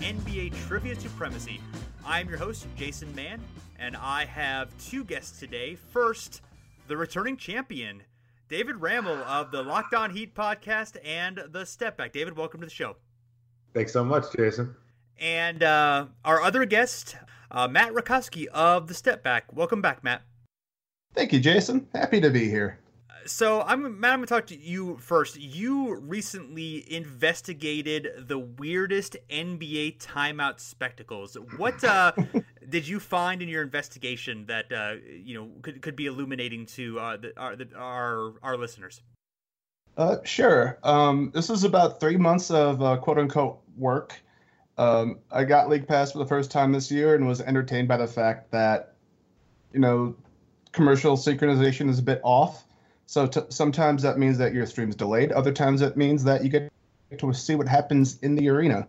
NBA trivia supremacy. I'm your host, Jason Mann, and I have two guests today. First, the returning champion, David Ramel of the Locked On Heat podcast and the Step Back. David, welcome to the show. Thanks so much, Jason. And uh, our other guest, uh, Matt Rakowski of the Step Back. Welcome back, Matt. Thank you, Jason. Happy to be here. So I'm Matt. I'm gonna talk to you first. You recently investigated the weirdest NBA timeout spectacles. What uh, did you find in your investigation that uh, you know could, could be illuminating to uh, the, our, the, our our listeners? Uh, sure. Um, this was about three months of uh, quote unquote work. Um, I got League Pass for the first time this year and was entertained by the fact that, you know, commercial synchronization is a bit off. So t- sometimes that means that your stream's delayed. Other times it means that you get to see what happens in the arena.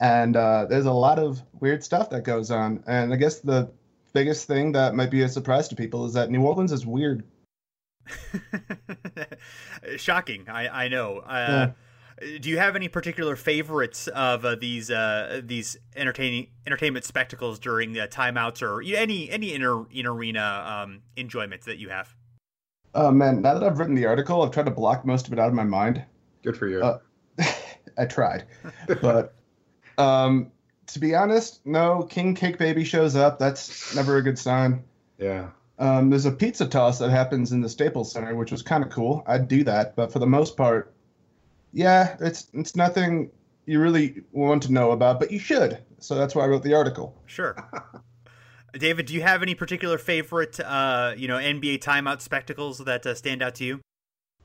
And uh, there's a lot of weird stuff that goes on. And I guess the biggest thing that might be a surprise to people is that New Orleans is weird. Shocking, I I know. Uh, Do you have any particular favorites of uh, these uh, these entertaining entertainment spectacles during the timeouts or any any inner in arena um, enjoyments that you have? Oh man, now that I've written the article, I've tried to block most of it out of my mind. Good for you. Uh, I tried, but um, to be honest, no. King Cake Baby shows up. That's never a good sign. yeah. Um, there's a pizza toss that happens in the Staples Center, which was kind of cool. I'd do that, but for the most part, yeah, it's it's nothing you really want to know about, but you should. So that's why I wrote the article. Sure. David, do you have any particular favorite, uh, you know, NBA timeout spectacles that uh, stand out to you?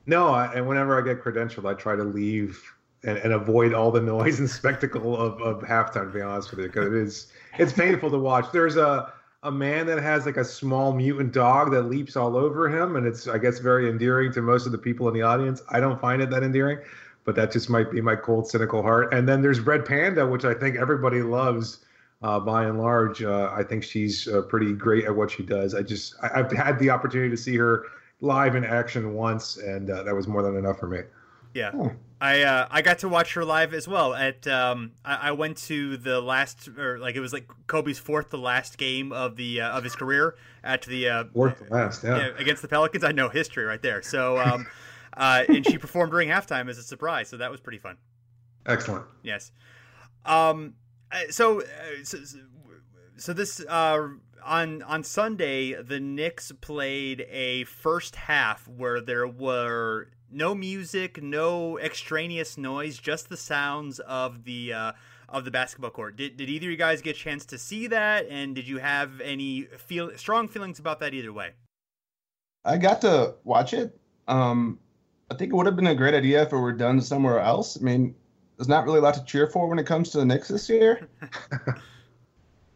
No, I, and whenever I get credentialed, I try to leave and, and avoid all the noise and spectacle of, of halftime. To be honest with you, because it is it's painful to watch. There's a a man that has like a small mutant dog that leaps all over him, and it's I guess very endearing to most of the people in the audience. I don't find it that endearing, but that just might be my cold, cynical heart. And then there's Red Panda, which I think everybody loves. Uh, by and large, uh, I think she's uh, pretty great at what she does. I just I, I've had the opportunity to see her live in action once, and uh, that was more than enough for me. Yeah, I uh, I got to watch her live as well. At um, I, I went to the last or like it was like Kobe's fourth to last game of the uh, of his career at the uh, Fourth to last, yeah. yeah, against the Pelicans. I know history right there. So um, uh, and she performed during halftime as a surprise, so that was pretty fun. Excellent. Yes. Um. Uh, So, uh, so, so this uh on on Sunday, the Knicks played a first half where there were no music, no extraneous noise, just the sounds of the uh, of the basketball court. Did did either of you guys get a chance to see that? And did you have any feel strong feelings about that either way? I got to watch it. Um, I think it would have been a great idea if it were done somewhere else. I mean, there's not really a lot to cheer for when it comes to the Knicks this year.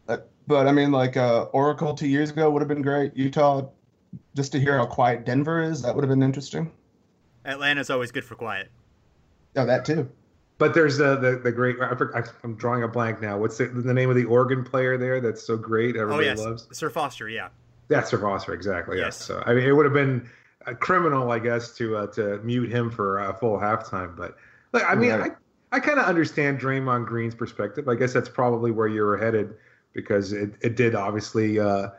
but, but I mean, like uh, Oracle two years ago would have been great. Utah, just to hear how quiet Denver is, that would have been interesting. Atlanta's always good for quiet. Oh, that too. But there's the the, the great. I forgot, I'm drawing a blank now. What's the, the name of the organ player there? That's so great. Oh Everybody yes, loves. Sir Foster. Yeah. That's Sir Foster, exactly. Yes. Yes. So I mean, it would have been a criminal, I guess, to uh, to mute him for a full halftime. But Like, I mean, yeah. I, kind of understand Draymond Green's perspective. I guess that's probably where you were headed because it, it did obviously uh,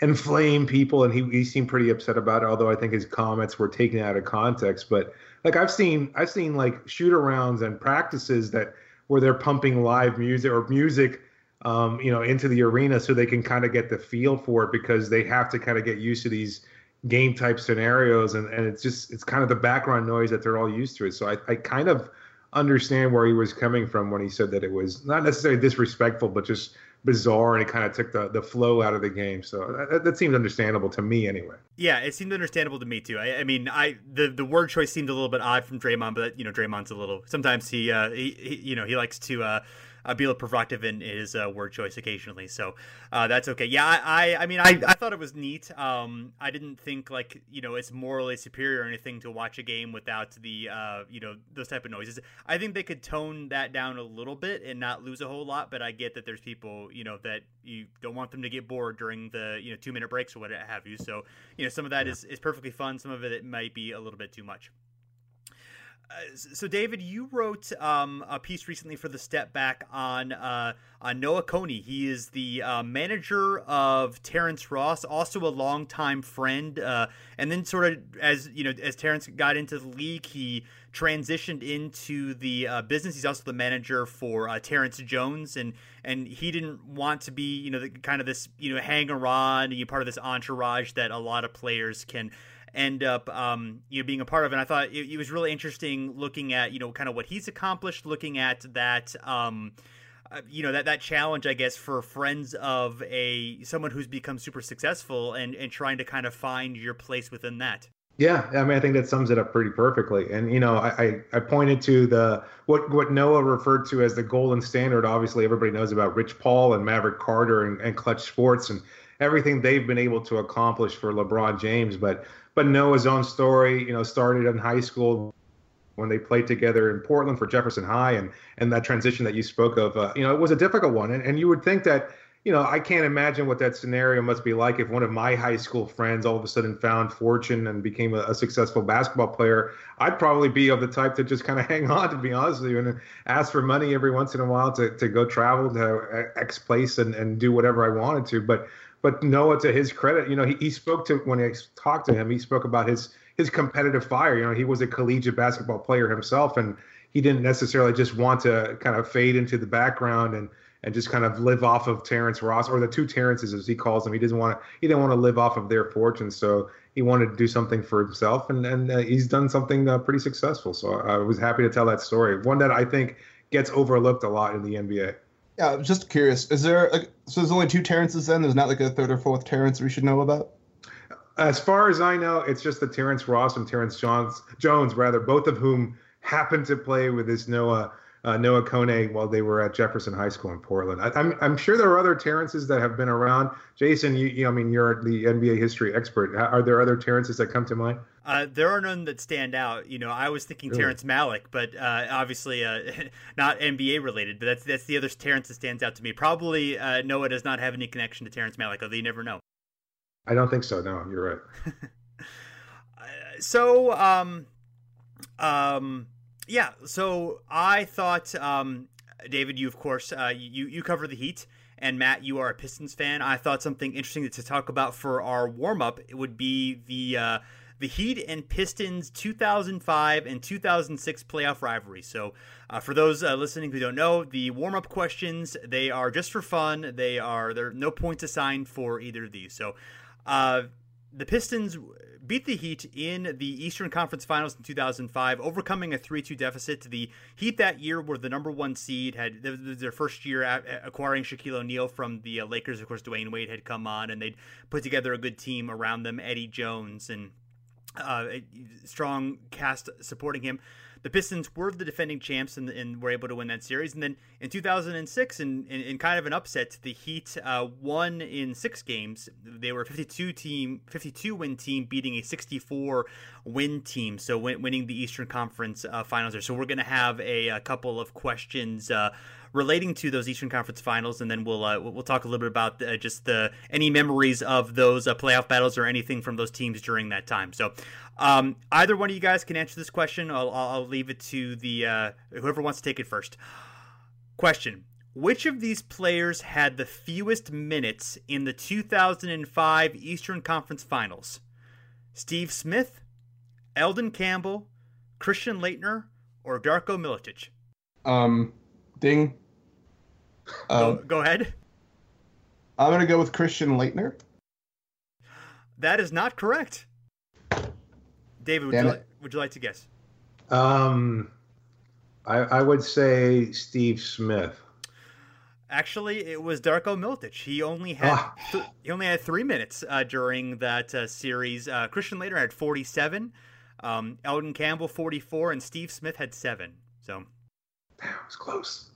inflame people, and he, he seemed pretty upset about it. Although I think his comments were taken out of context. But like I've seen, I've seen like shoot arounds and practices that where they're pumping live music or music um, you know, into the arena so they can kind of get the feel for it because they have to kind of get used to these game type scenarios and, and it's just it's kind of the background noise that they're all used to. So I, I kind of understand where he was coming from when he said that it was not necessarily disrespectful, but just bizarre and it kind of took the, the flow out of the game. So that, that seemed understandable to me anyway. Yeah, it seemed understandable to me too. I, I, mean, I the, the word choice seemed a little bit odd from Draymond, but you know, Draymond's a little sometimes he uh he, he you know, he likes to uh uh, be a little provocative in his uh, word choice occasionally. So uh, that's okay. Yeah, I, I, I mean, I, I thought it was neat. Um, I didn't think like you know it's morally superior or anything to watch a game without the uh, you know those type of noises. I think they could tone that down a little bit and not lose a whole lot. But I get that there's people you know that you don't want them to get bored during the you know two minute breaks or what have you. So you know some of that is, is perfectly fun. Some of it might be a little bit too much. So David, you wrote um, a piece recently for the Step Back on uh, on Noah Coney. He is the uh, manager of Terrence Ross, also a longtime friend. Uh, and then, sort of as you know, as Terrence got into the league, he transitioned into the uh, business. He's also the manager for uh, Terrence Jones, and and he didn't want to be you know the, kind of this you know hanger on, you part of this entourage that a lot of players can end up um, you know being a part of. And I thought it, it, was really interesting looking at you know kind of what he's accomplished, looking at that. Um, uh, you know that that challenge, I guess, for friends of a someone who's become super successful and and trying to kind of find your place within that. Yeah, I mean, I think that sums it up pretty perfectly. And you know, I, I, I pointed to the what what Noah referred to as the golden standard. Obviously, everybody knows about Rich Paul and Maverick Carter and, and Clutch Sports and everything they've been able to accomplish for LeBron James. But but Noah's own story, you know, started in high school when they played together in Portland for Jefferson High, and and that transition that you spoke of, uh, you know, it was a difficult one, and, and you would think that. You know, I can't imagine what that scenario must be like if one of my high school friends all of a sudden found fortune and became a, a successful basketball player. I'd probably be of the type to just kind of hang on, to be honest with you, and ask for money every once in a while to, to go travel to X place and, and do whatever I wanted to. But but Noah, to his credit, you know, he, he spoke to when I talked to him, he spoke about his his competitive fire. You know, he was a collegiate basketball player himself, and he didn't necessarily just want to kind of fade into the background and and just kind of live off of Terrence Ross or the two Terrences as he calls them. He doesn't want to he didn't want to live off of their fortune, so he wanted to do something for himself, and and uh, he's done something uh, pretty successful. So I was happy to tell that story, one that I think gets overlooked a lot in the NBA. Yeah, I'm just curious. Is there like so? There's only two Terrences then. There's not like a third or fourth Terrence we should know about. As far as I know, it's just the Terrence Ross and Terrence Jones, Jones, rather, both of whom happened to play with this Noah uh, Noah Kone while they were at Jefferson High School in Portland. I, am I'm, I'm sure there are other Terrences that have been around. Jason, you, you I mean, you're the NBA history expert. Are there other Terrences that come to mind? Uh, there are none that stand out. You know, I was thinking really? Terrence Malick, but uh, obviously uh, not NBA related. But that's that's the other Terrence that stands out to me. Probably uh, Noah does not have any connection to Terrence Malick, although you never know. I don't think so. No, you're right. so, um, um, yeah. So I thought, um, David, you of course, uh, you you cover the Heat, and Matt, you are a Pistons fan. I thought something interesting to talk about for our warm up would be the uh, the Heat and Pistons 2005 and 2006 playoff rivalry. So, uh, for those uh, listening who don't know, the warm up questions they are just for fun. They are there are no points assigned for either of these. So, uh, the Pistons beat the Heat in the Eastern Conference Finals in 2005, overcoming a 3-2 deficit. The Heat that year were the number one seed, had their first year acquiring Shaquille O'Neal from the uh, Lakers. Of course, Dwyane Wade had come on, and they'd put together a good team around them. Eddie Jones and uh, strong cast supporting him the Pistons were the defending champs and, and, were able to win that series. And then in 2006, in, in, in kind of an upset, the Heat uh, won in six games. They were a 52 team, 52 win team, beating a 64 win team, so win, winning the Eastern Conference uh, Finals. There. So we're going to have a, a, couple of questions. Relating to those Eastern Conference Finals, and then we'll uh, we'll talk a little bit about uh, just the any memories of those uh, playoff battles or anything from those teams during that time. So, um, either one of you guys can answer this question. I'll, I'll leave it to the uh, whoever wants to take it first. Question: Which of these players had the fewest minutes in the 2005 Eastern Conference Finals? Steve Smith, Elden Campbell, Christian Laettner, or Darko Milicic? Um, ding. Um, go, go, ahead. I'm gonna go with Christian Laettner. That is not correct. David, would, you, li- would you like to guess? Um, I, I would say Steve Smith. Actually, it was Darko Milicic. He only had ah. th- he only had three minutes uh, during that uh, series. Uh, Christian Laettner had 47, um, Elden Campbell 44, and Steve Smith had seven. So, damn, it was close.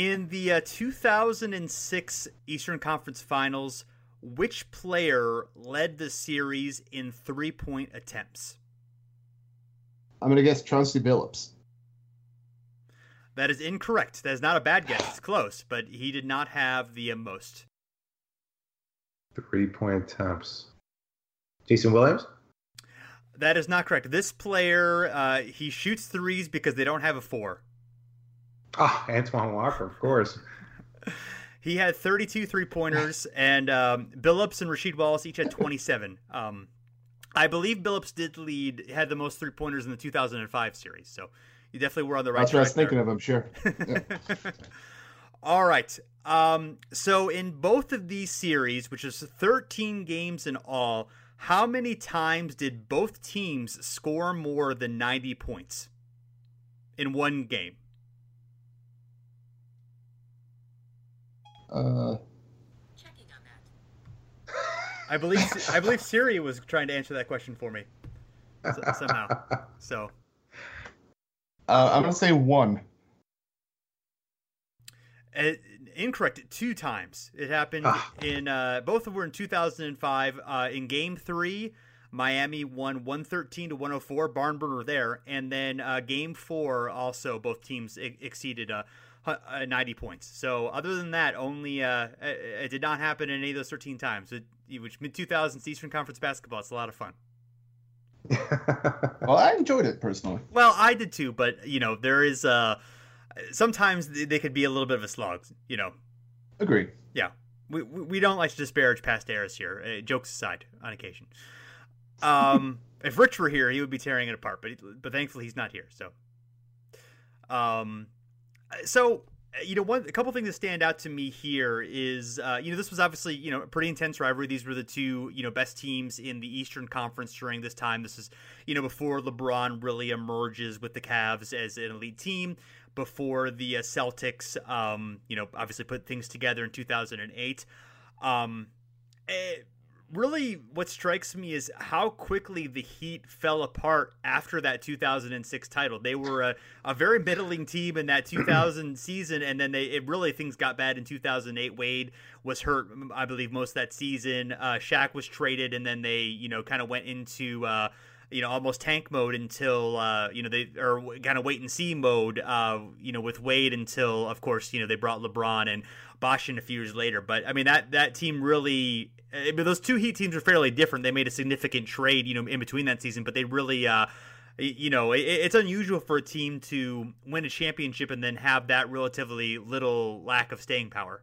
In the uh, 2006 Eastern Conference Finals, which player led the series in three point attempts? I'm gonna guess Chauncey Billups. That is incorrect. That is not a bad guess. It's close, but he did not have the most. Three point attempts. Jason Williams? That is not correct. This player, uh, he shoots threes because they don't have a four. Ah, oh, Antoine Walker, of course. he had 32 three pointers, and um, Billups and Rasheed Wallace each had 27. Um, I believe Billups did lead, had the most three pointers in the 2005 series. So you definitely were on the right. That's what I was thinking there. of. I'm sure. Yeah. All right. Um, so in both of these series, which is 13 games in all, how many times did both teams score more than 90 points in one game? Uh. I believe I believe Siri was trying to answer that question for me somehow. So uh, I'm gonna say one. Uh, incorrect two times. It happened ah. in uh, both of them were in 2005. Uh, in Game Three, Miami won 113 to 104. Barn burner there, and then uh, Game Four also both teams exceeded uh, 90 points. So other than that, only uh, it did not happen in any of those 13 times. It, which mid 2000s Eastern Conference basketball, it's a lot of fun. well, I enjoyed it personally. Well, I did too, but you know, there is uh sometimes they could be a little bit of a slog, you know. Agree. Yeah. We we don't like to disparage past eras here. Uh, jokes aside, on occasion. Um, if Rich were here, he would be tearing it apart, but but thankfully he's not here. So, um, so you know, one a couple things that stand out to me here is, uh, you know, this was obviously you know pretty intense rivalry. These were the two you know best teams in the Eastern Conference during this time. This is you know before LeBron really emerges with the Cavs as an elite team. Before the uh, Celtics, um, you know, obviously put things together in 2008. Um, it, really what strikes me is how quickly the Heat fell apart after that 2006 title. They were a, a very middling team in that 2000 season, and then they it really things got bad in 2008. Wade was hurt, I believe, most of that season. Uh, Shaq was traded, and then they you know kind of went into. Uh, you know, almost tank mode until uh, you know they or kind of wait and see mode. Uh, you know, with Wade until, of course, you know they brought LeBron and Boston a few years later. But I mean that that team really I mean, those two Heat teams are fairly different. They made a significant trade, you know, in between that season, but they really, uh, you know, it, it's unusual for a team to win a championship and then have that relatively little lack of staying power.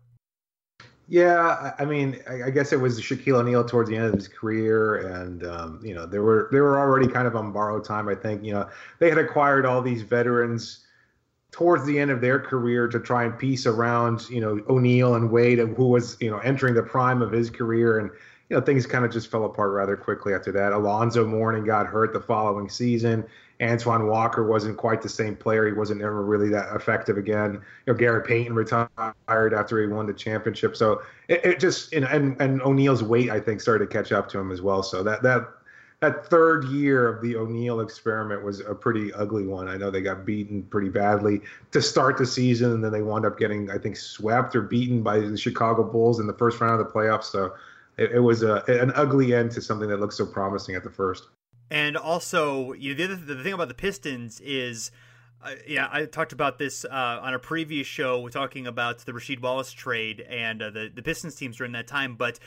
Yeah, I mean, I guess it was Shaquille O'Neal towards the end of his career, and um, you know, they were they were already kind of on borrowed time. I think you know they had acquired all these veterans towards the end of their career to try and piece around, you know, O'Neal and Wade, who was, you know, entering the prime of his career. And, you know, things kind of just fell apart rather quickly after that. Alonzo Mourning got hurt the following season. Antoine Walker wasn't quite the same player. He wasn't ever really that effective again. You know, Gary Payton retired after he won the championship. So it, it just, you know, and, and O'Neal's weight, I think, started to catch up to him as well. So that, that, that third year of the O'Neal experiment was a pretty ugly one. I know they got beaten pretty badly to start the season, and then they wound up getting, I think, swept or beaten by the Chicago Bulls in the first round of the playoffs. So it, it was a, an ugly end to something that looked so promising at the first. And also, you know, the, other, the thing about the Pistons is Uh, yeah, I talked about this uh, on a previous show. We're talking about the Rasheed Wallace trade and uh, the the Pistons teams during that time, but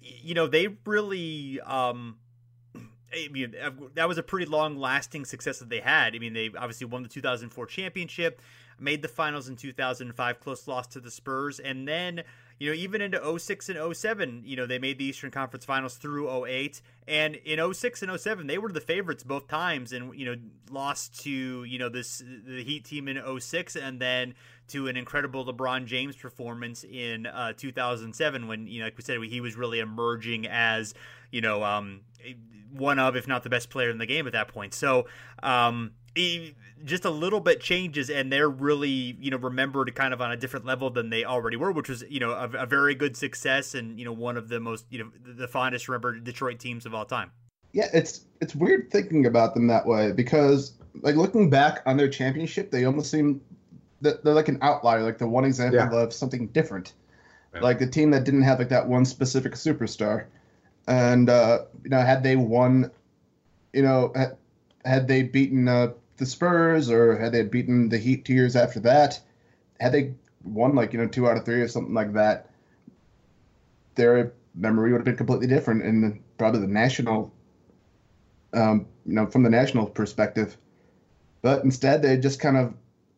you know they really. Um, I mean, that was a pretty long lasting success that they had. I mean, they obviously won the 2004 championship, made the finals in 2005, close loss to the Spurs, and then you know, even into 06 and 07, you know, they made the Eastern Conference Finals through 08. And in 06 and 07, they were the favorites both times and, you know, lost to, you know, this the Heat team in 06 and then to an incredible LeBron James performance in uh, 2007 when, you know, like we said, he was really emerging as, you know, um, one of, if not the best player in the game at that point. So, um, just a little bit changes and they're really you know remembered kind of on a different level than they already were which was you know a, a, very good success and you know one of the most you know the fondest remembered detroit teams of all time yeah it's it's weird thinking about them that way because like looking back on their championship they almost seem they're like an outlier like the one example yeah. of something different yeah. like the team that didn't have like that one specific superstar and uh you know had they won you know had, had they beaten uh the Spurs or had they beaten the Heat two years after that, had they won like you know two out of three or something like that, their memory would have been completely different in probably the national, um, you know, from the national perspective. But instead, they just kind of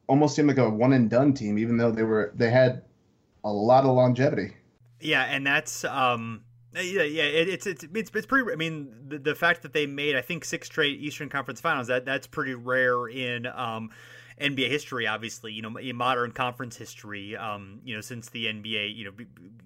almost seemed like a one and done team, even though they were they had a lot of longevity. Yeah, and that's um, yeah, yeah, it, it's it's it's it's pretty. I mean, the, the fact that they made I think six straight Eastern Conference Finals that that's pretty rare in um, NBA history. Obviously, you know, in modern conference history, um, you know, since the NBA, you know,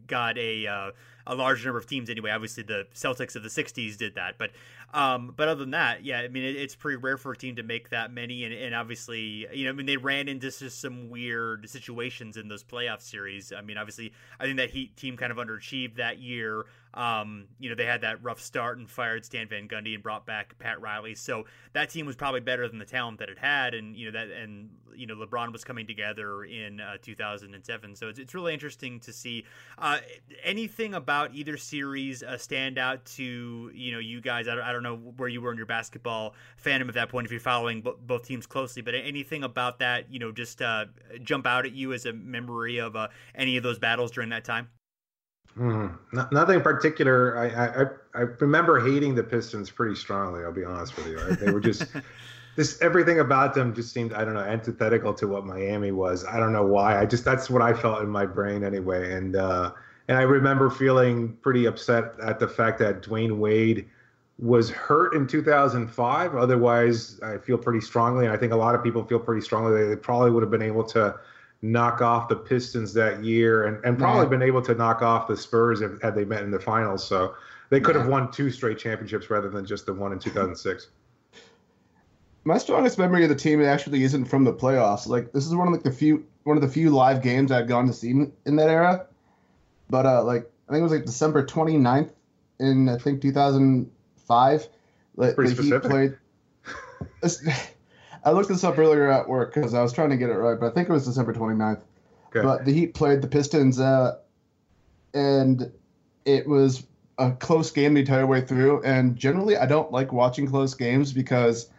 got a uh, a large number of teams anyway. Obviously, the Celtics of the '60s did that, but um, but other than that, yeah, I mean, it, it's pretty rare for a team to make that many, and, and obviously, you know, I mean, they ran into just some weird situations in those playoff series. I mean, obviously, I think that Heat team kind of underachieved that year. Um, you know, they had that rough start and fired Stan Van Gundy and brought back Pat Riley. So that team was probably better than the talent that it had, and you know that, and you know, LeBron was coming together in uh, 2007. So it's, it's really interesting to see uh, anything about either series uh, stand out to you know you guys. I don't, I don't know where you were in your basketball fandom at that point if you're following b- both teams closely, but anything about that you know just uh, jump out at you as a memory of uh, any of those battles during that time. Mm, nothing particular. I, I I remember hating the Pistons pretty strongly. I'll be honest with you. They were just this everything about them just seemed I don't know antithetical to what Miami was. I don't know why. I just that's what I felt in my brain anyway. And uh, and I remember feeling pretty upset at the fact that Dwyane Wade was hurt in 2005. Otherwise, I feel pretty strongly, and I think a lot of people feel pretty strongly that they probably would have been able to knock off the Pistons that year, and, and probably yeah. been able to knock off the Spurs if, had they met in the finals. So they could yeah. have won two straight championships rather than just the one in 2006. My strongest memory of the team actually isn't from the playoffs. Like this is one of like the few one of the few live games I've gone to see in that era. But uh, like I think it was like December 29th in I think 2005. Pretty the specific. Heat played. I looked this up earlier at work because I was trying to get it right, but I think it was December 29th. Okay. But the Heat played the Pistons, uh, and it was a close game the entire way through. And generally, I don't like watching close games because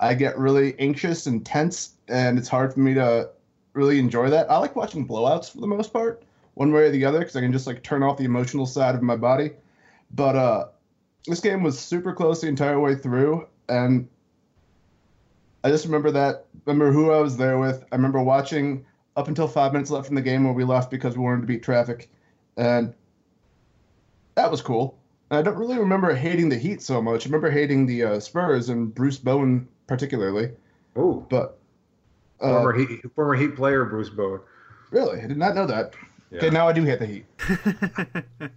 I get really anxious and tense, and it's hard for me to really enjoy that. I like watching blowouts for the most part, one way or the other, because I can just like turn off the emotional side of my body. But uh, this game was super close the entire way through, and I just remember that. Remember who I was there with. I remember watching up until five minutes left in the game where we left because we wanted to beat traffic, and that was cool. And I don't really remember hating the Heat so much. I remember hating the uh, Spurs and Bruce Bowen particularly. Oh, but uh, former Heat former Heat player Bruce Bowen. Really, I did not know that. Yeah. Okay, now I do hate the Heat.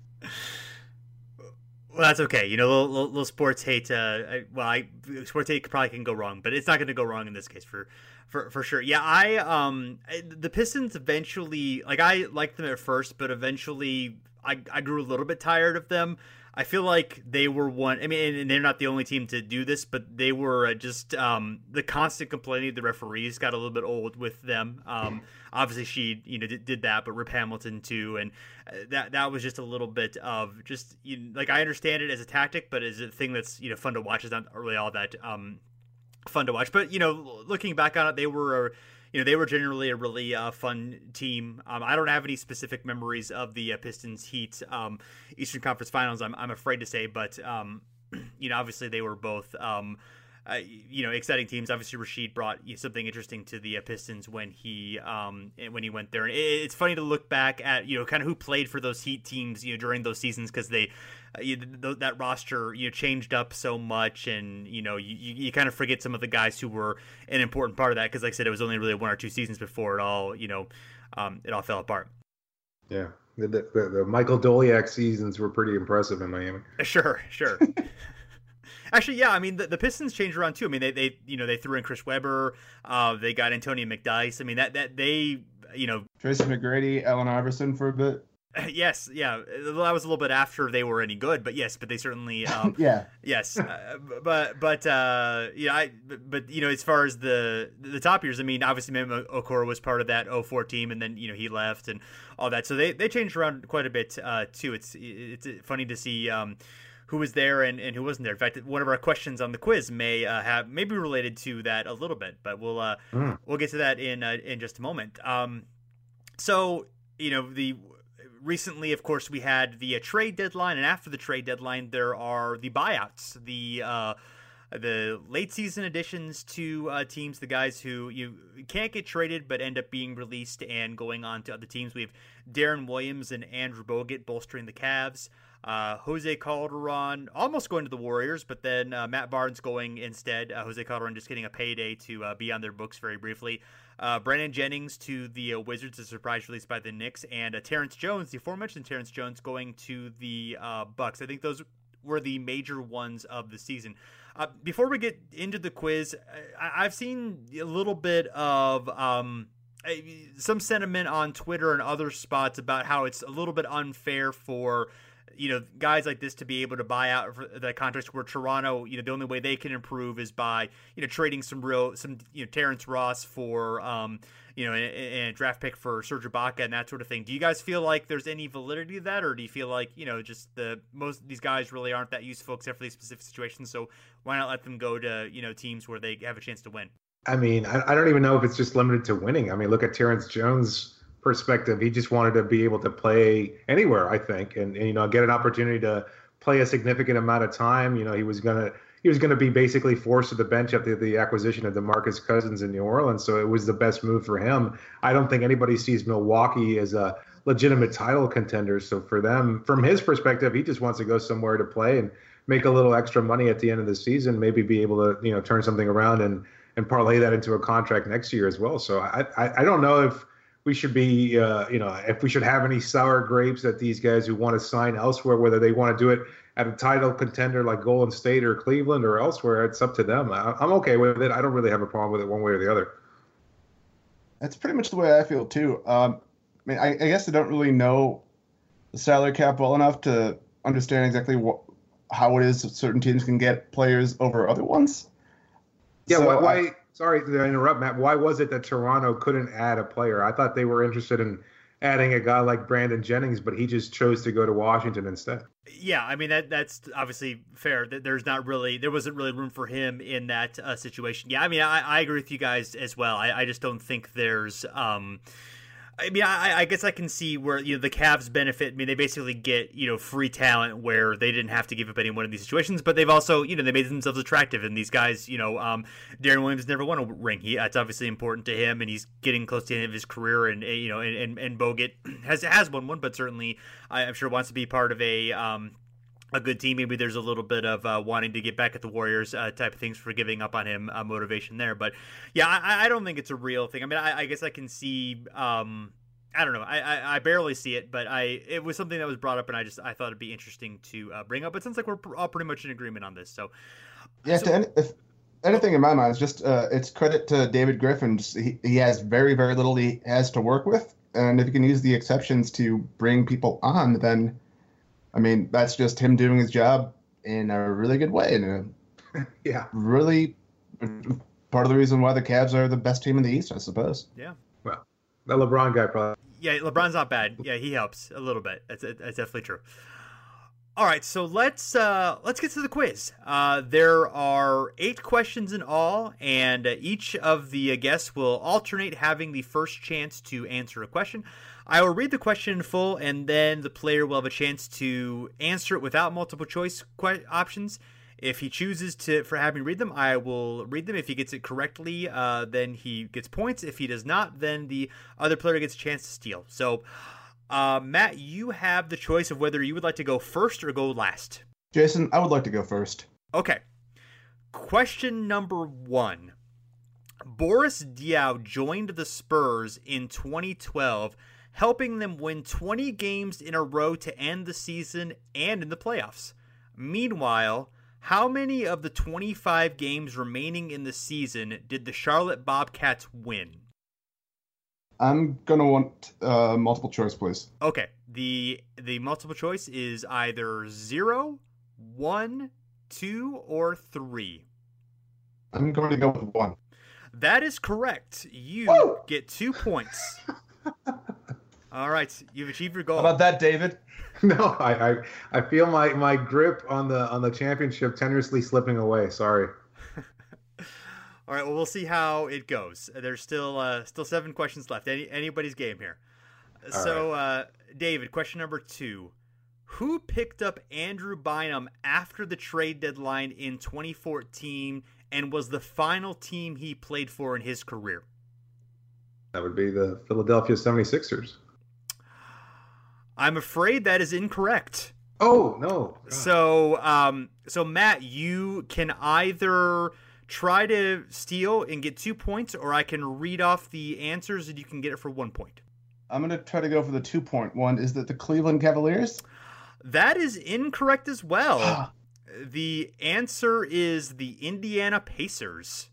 Well, that's okay. You know, little, little, little sports hate. Uh, well, I, sports hate probably can go wrong, but it's not going to go wrong in this case for, for for sure. Yeah, I um the Pistons eventually like I liked them at first, but eventually I I grew a little bit tired of them. I feel like they were one. I mean, and they're not the only team to do this, but they were uh, just um, the constant complaining of the referees got a little bit old with them. Um, obviously, she you know did, did, that, but Rip Hamilton too, and uh, that that was just a little bit of just you know, like I understand it as a tactic, but as a thing that's you know fun to watch is not really all that um, fun to watch. But you know, looking back on it, they were. You know they were generally a really uh, fun team. Um, I don't have any specific memories of the uh, Pistons Heat um, Eastern Conference Finals. I'm, I'm afraid to say, but um, you know obviously they were both um, uh, you know, exciting teams. Obviously, Rasheed brought something interesting to the uh, Pistons when he um, when he went there. And it's funny to look back at you know kind of who played for those Heat teams you know during those seasons because they uh, you, th- that roster you know changed up so much, and you know you, you kind of forget some of the guys who were an important part of that because like I said, it was only really one or two seasons before it all you know um, it all fell apart. Yeah. The, the, the Michael Doleac seasons were pretty impressive in Miami. Sure, sure. Actually, yeah. I mean, the, the, Pistons changed around too. I mean, they, they you know they threw in Chris Webber. Uh, they got Antonio McDyess. I mean, that that they you know Tracy McGrady, Allen Iverson for a bit. Yes, yeah, that was a little bit after they were any good, but yes, but they certainly, um, yeah, yes, uh, but but uh, yeah, I but you know, as far as the the top years, I mean, obviously, Memo Okur was part of that 04 team, and then you know he left and all that, so they they changed around quite a bit uh, too. It's it's funny to see. Um, who was there and, and who wasn't there. In fact, one of our questions on the quiz may uh, have maybe related to that a little bit, but we'll uh, mm. we'll get to that in uh, in just a moment. Um, so you know the recently, of course, we had the uh, trade deadline, and after the trade deadline, there are the buyouts, the uh, the late season additions to uh, teams, the guys who you can't get traded but end up being released and going on to other teams. We have Deron Williams and Andrew Bogut bolstering the Cavs. Uh, Jose Calderon almost going to the Warriors, but then uh, Matt Barnes going instead. Uh, Jose Calderon just getting a payday to uh, be on their books very briefly. Uh, Brandon Jennings to the uh, Wizards, a surprise release by the Knicks, and Terrence Jones, the aforementioned Terrence Jones, going to the Bucks. I think those were the major ones of the season. before we get into the quiz, I- have seen a little bit of. Um, some sentiment on Twitter and other spots about how it's a little bit unfair for you know guys like this to be able to buy out the contracts where Toronto, you know, the only way they can improve is by you know trading some real some you know Terrence Ross for um you know and a draft pick for Serge Ibaka and that sort of thing. Do you guys feel like there's any validity to that, or do you feel like you know just the most these guys really aren't that useful except for these specific situations? So why not let them go to you know teams where they have a chance to win? I mean, I, I don't even know if it's just limited to winning. I mean, look at Terrence Jones perspective, he just wanted to be able to play anywhere, I think, and, and you know get an opportunity to play a significant amount of time. You know, he was gonna he was gonna be basically forced to the bench after the acquisition of DeMarcus Cousins in New Orleans, so it was the best move for him. I don't think anybody sees Milwaukee as a legitimate title contender. So for them, from his perspective, he just wants to go somewhere to play and make a little extra money at the end of the season, maybe be able to you know turn something around and and parlay that into a contract next year as well. So I I, I don't know if we should be, uh, you know, if we should have any sour grapes that these guys who want to sign elsewhere, whether they want to do it at a title contender like Golden State or Cleveland or elsewhere, it's up to them. I'm okay with it. I don't really have a problem with it one way or the other. That's pretty much the way I feel too. Um, I mean, I, I, guess I don't really know the salary cap well enough to understand exactly what how it is certain teams can get players over other ones. Yeah, so why, why I, sorry to interrupt, Matt. Why was it that Toronto couldn't add a player? I thought they were interested in adding a guy like Brandon Jennings, but he just chose to go to Washington instead. Yeah, I mean that that's obviously fair. There's not really there wasn't really room for him in that uh, situation. Yeah, I mean I, I agree with you guys as well. I, I just don't think there's. Um, I mean, I, I, guess I can see where you know the Cavs benefit. I mean, they basically get you know free talent where they didn't have to give up anyone in these situations, but they've also you know they made themselves attractive. And these guys, you know, um, Deron Williams never won a ring. He that's obviously important to him, and he's getting close to the end of his career. And you know, and and, and Bogut has has won one, but certainly I'm sure wants to be part of a um, a good team. Maybe there's a little bit of uh, wanting to get back at the Warriors uh, type of things for giving up on him uh, motivation there. But yeah, I, I, don't think it's a real thing. I mean, I, I guess I can see. Um, I don't know. I, I, I barely see it, but I it was something that was brought up, and I just I thought it'd be interesting to uh, bring up. It sounds like we're all pretty much in agreement on this. So yeah, so, any, if anything in my mind is just uh, it's credit to David Griffin. He, he has very very little he has to work with, and if he can use the exceptions to bring people on, then I mean, that's just him doing his job in a really good way. And yeah, really part of the reason why the Cavs are the best team in the East, I suppose. Yeah. Well, the LeBron guy probably. Yeah, LeBron's not bad. Yeah, he helps a little bit. That's, that's definitely true. All right, so let's uh, let's get to the quiz. Uh, there are eight questions in all, and uh, each of the guests will alternate having the first chance to answer a question. I will read the question in full, and then the player will have a chance to answer it without multiple choice que- options. If he chooses to for having read them, I will read them. If he gets it correctly, uh, then he gets points. If he does not, then the other player gets a chance to steal. So. Uh, Matt, you have the choice of whether you would like to go first or go last. Jason, I would like to go first. Okay. Question number one Boris Diaw joined the Spurs in 2012, helping them win 20 games in a row to end the season and in the playoffs. Meanwhile, how many of the 25 games remaining in the season did the Charlotte Bobcats win? I'm gonna want uh, multiple choice, please. Okay. The the multiple choice is either zero, one, two, or three. I'm going to go with one. That is correct. You Woo! get two points. All right, you've achieved your goal. How about that, David? No, I, I I feel my my grip on the on the championship tenuously slipping away. Sorry. All right, well, we'll see how it goes. There's still uh, still seven questions left. Any anybody's game here. so, uh, David, question number two: Who picked up Andrew Bynum after the trade deadline in 2014 and was the final team he played for in his career? That would be the Philadelphia 76ers. I'm afraid that is incorrect. Oh no. God. So, um, so Matt, you can either try to steal and get two points, or I can read off the answers and you can get it for one point. I'm gonna try to go for the two point one. Is that the Cleveland Cavaliers? That is incorrect as well. the answer is the Indiana Pacers.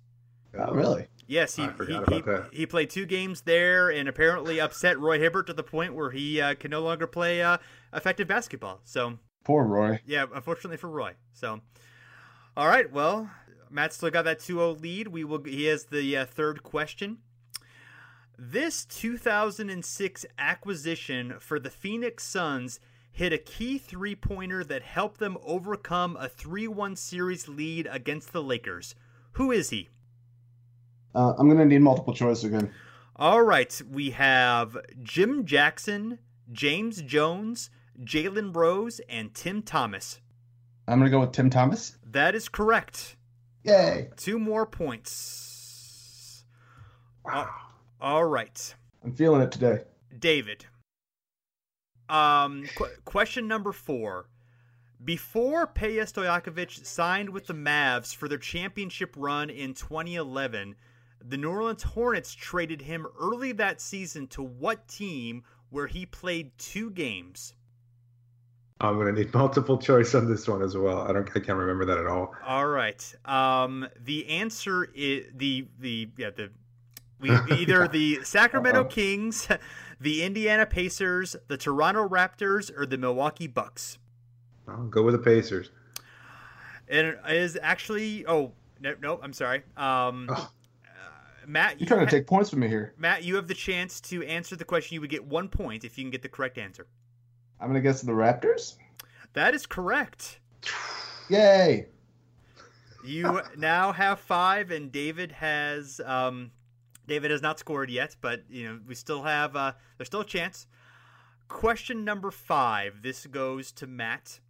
Oh, really? Yes, he I he, forgot he, about that. he played two games there and apparently upset Roy Hibbert to the point where he uh, can no longer play uh, effective basketball. So, Poor Roy. yeah, unfortunately for Roy. So, all right, well, Matt still got that 2-0 lead. We will. He has the uh, third question. This 2006 acquisition for the Phoenix Suns hit a key three-pointer that helped them overcome a 3-1 series lead against the Lakers. Who is he? Uh, I'm gonna need multiple choice again. All right, we have Jim Jackson, James Jones, Jalen Rose, and Tim Thomas. I'm gonna go with Tim Thomas. That is correct. Yay! Two more points. Wow. All right, I'm feeling it today. David. Um, qu- question number four. Before Peja Stojakovic signed with the Mavs for their championship run in 2011, the New Orleans Hornets traded him early that season to what team where he played two games? I'm gonna need multiple choice on this one as well. I don't. I can't remember that at all. All right. Um, the answer is the the yeah the we either the Sacramento Uh-oh. Kings, the Indiana Pacers, the Toronto Raptors, or the Milwaukee Bucks. I'll go with the Pacers. And it is actually oh no no I'm sorry. Um, Oh. uh, Matt, you You're trying to ha- take points from me here. Matt, you have the chance to answer the question. You would get one point if you can get the correct answer. I'm gonna guess the Raptors. That is correct. Yay! You now have five, and David has um, David has not scored yet, but you know we still have uh, there's still a chance. Question number five. This goes to Matt.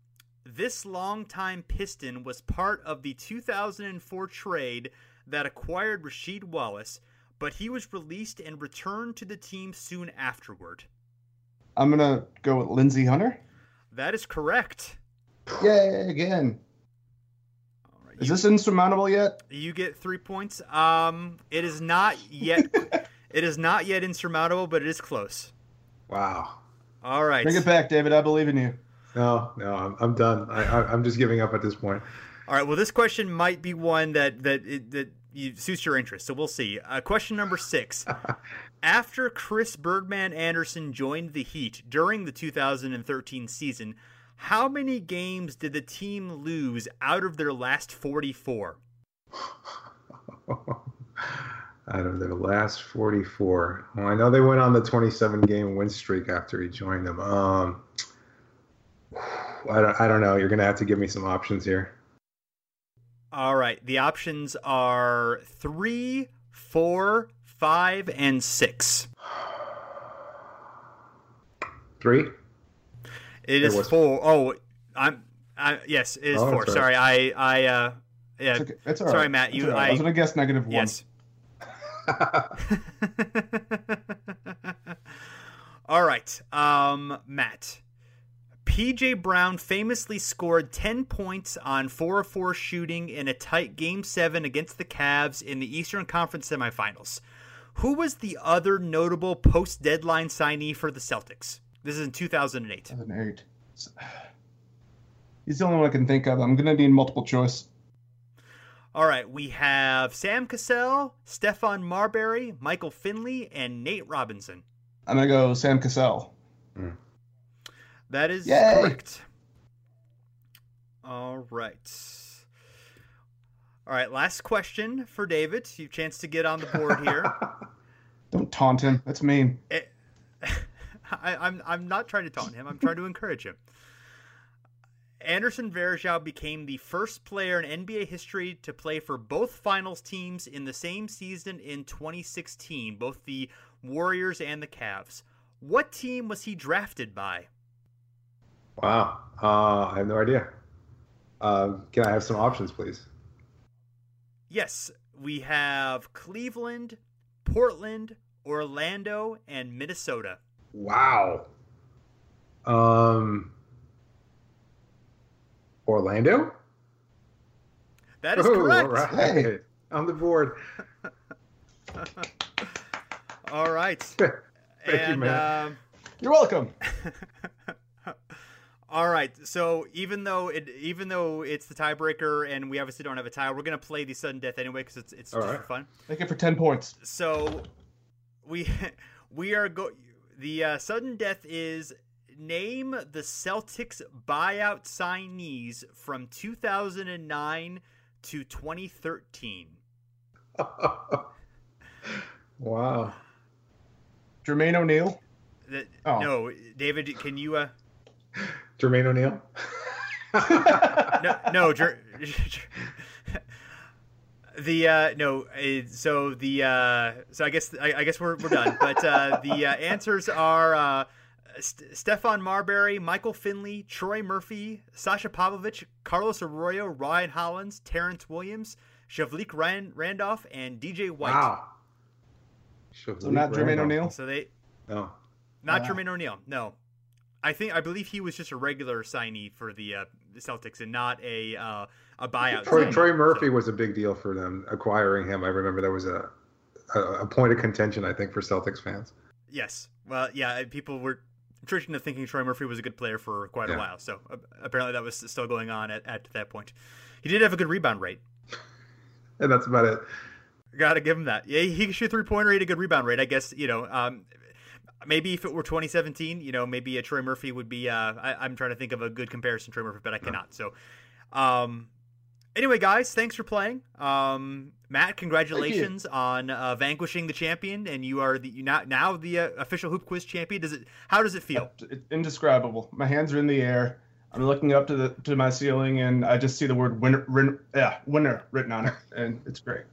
This longtime Piston was part of the 2004 trade that acquired Rasheed Wallace, but he was released and returned to the team soon afterward. I'm gonna go with Lindsey Hunter. That is correct. Yay! Again. All right, Is you- this insurmountable yet? You get three points. Um, it is not yet. it is not yet insurmountable, but it is close. Wow. All right. Bring it back, David. I believe in you. No, no, I'm, I'm done. I, I, I'm just giving up at this point. All right. Well, this question might be one that that it, that you, suits your interest, so we'll see. Uh, question number six. After Chris Birdman Andersen joined the Heat during the 2013 season, how many games did the team lose out of their last 44? Out of their last 44, well, I know they went on the 27 game win streak after he joined them. Um, I don't, I don't know. You're gonna have to give me some options here. All right. The options are three, four, five, and six. Three. It is was- four. Oh, I'm. I, yes, it is Oh, four. right. Sorry, I. I. Uh, yeah. It's okay. It's all Sorry, right. Matt, you- right. I was gonna guess negative one. Yes. All right, um, Matt. PJ Brown famously scored 10 points on 4 4 shooting in a tight Game 7 against the Cavs in the Eastern Conference semifinals. Who was the other notable post deadline signee for the Celtics? This is in 2008. 2008. He's the only one I can think of. I'm gonna need multiple choice. All right, we have Sam Cassell, Stephon Marbury, Michael Finley, and Nate Robinson. I'm gonna go Sam Cassell. Hmm. That is Yay. correct. All right. All right, last question for David. You have chance to get on the board here. Don't taunt him. That's mean. It- I, I'm I'm not trying to taunt him. I'm trying to encourage him. Anderson Varejao became the first player in NBA history to play for both finals teams in the same season in 2016, both the Warriors and the Cavs. What team was he drafted by? Wow. Uh, I have no idea. Uh, can I have some options, please? Yes, we have Cleveland, Portland, Orlando, and Minnesota. Wow. Um, Orlando. That is Oh, correct. All right. On the board. All right. Thank you, man. Matt. um, You're welcome. all right. So even though it even though it's the tiebreaker and we obviously don't have a tie, we're gonna play the sudden death anyway because it's it's All just right. for fun. Make it for ten points. So we we are go the uh, sudden death is name the Celtics buyout signees from 2009 to 2013. wow. Jermaine O'Neal. That, Oh. No, David, can you? Uh, Jermaine O'Neal. no, no, Jer- the uh, no. Uh, so the uh, so I guess I, I guess we're we're done. But uh, the uh, answers are uh, St- Stephon Marbury, Michael Finley, Troy Murphy, Sasha Pavlovic, Carlos Arroyo, Ryan Hollins, Terrence Williams, Shavlik Ryan Randolph, and DJ White. Wow. So not Jermaine O'Neal. So they No. not Wow. Jermaine O'Neal. No. I think I believe he was just a regular signee for the, uh, the Celtics and not a uh, a buyout. Troy. Troy Murphy So- was a big deal for them acquiring him. I remember there was a, a a point of contention, I think, for Celtics fans. Yes. Well, yeah. People were tradition of thinking Troy Murphy was a good player for quite a while. So uh, apparently that was still going on at, at that point. He did have a good rebound rate. And that's about it. Got to give him that. Yeah, he could shoot three pointer, he had a good rebound rate. I guess you know. Um, maybe if it were 2017, you know, maybe a Troy Murphy would be. Uh, I, I'm trying to think of a good comparison, Troy Murphy, but I cannot. So, um, anyway, guys, thanks for playing. Um, Matt, congratulations on uh, vanquishing the champion, and you are the you now now the uh, official hoop quiz champion. Does it? How does it feel? It's indescribable. My hands are in the air. I'm looking up to the to my ceiling, and I just see the word winner, win, yeah, winner written on it, and it's great.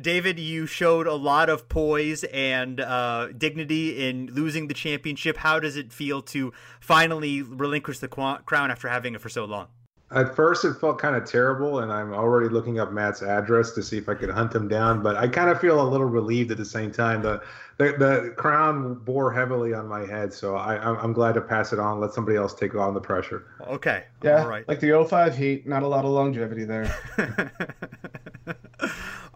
David, you showed a lot of poise and uh, dignity in losing the championship. How does it feel to finally relinquish the qu- crown after having it for so long? At first, it felt kind of terrible, and I'm already looking up Matt's address to see if I could hunt him down. But I kind of feel a little relieved at the same time. The the, the crown bore heavily on my head, so I, I'm, I'm glad to pass it on. Let somebody else take on the pressure. Okay. Yeah, All right. like the 05 Heat, not a lot of longevity there.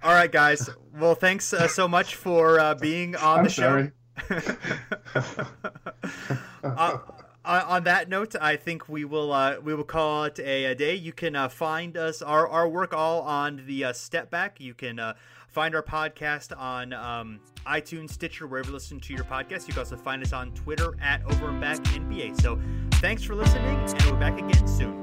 All right, guys. Well, thanks uh, so much for uh, being on I'm the show. uh, uh, on that note, I think we will uh, we will call it a, a day. You can uh, find us our, our work all on the uh, Step Back. You can uh, find our podcast on um, iTunes, Stitcher, wherever you listen to your podcast. You can also find us on Twitter at Over and Back NBA. So thanks for listening, and we're back again soon.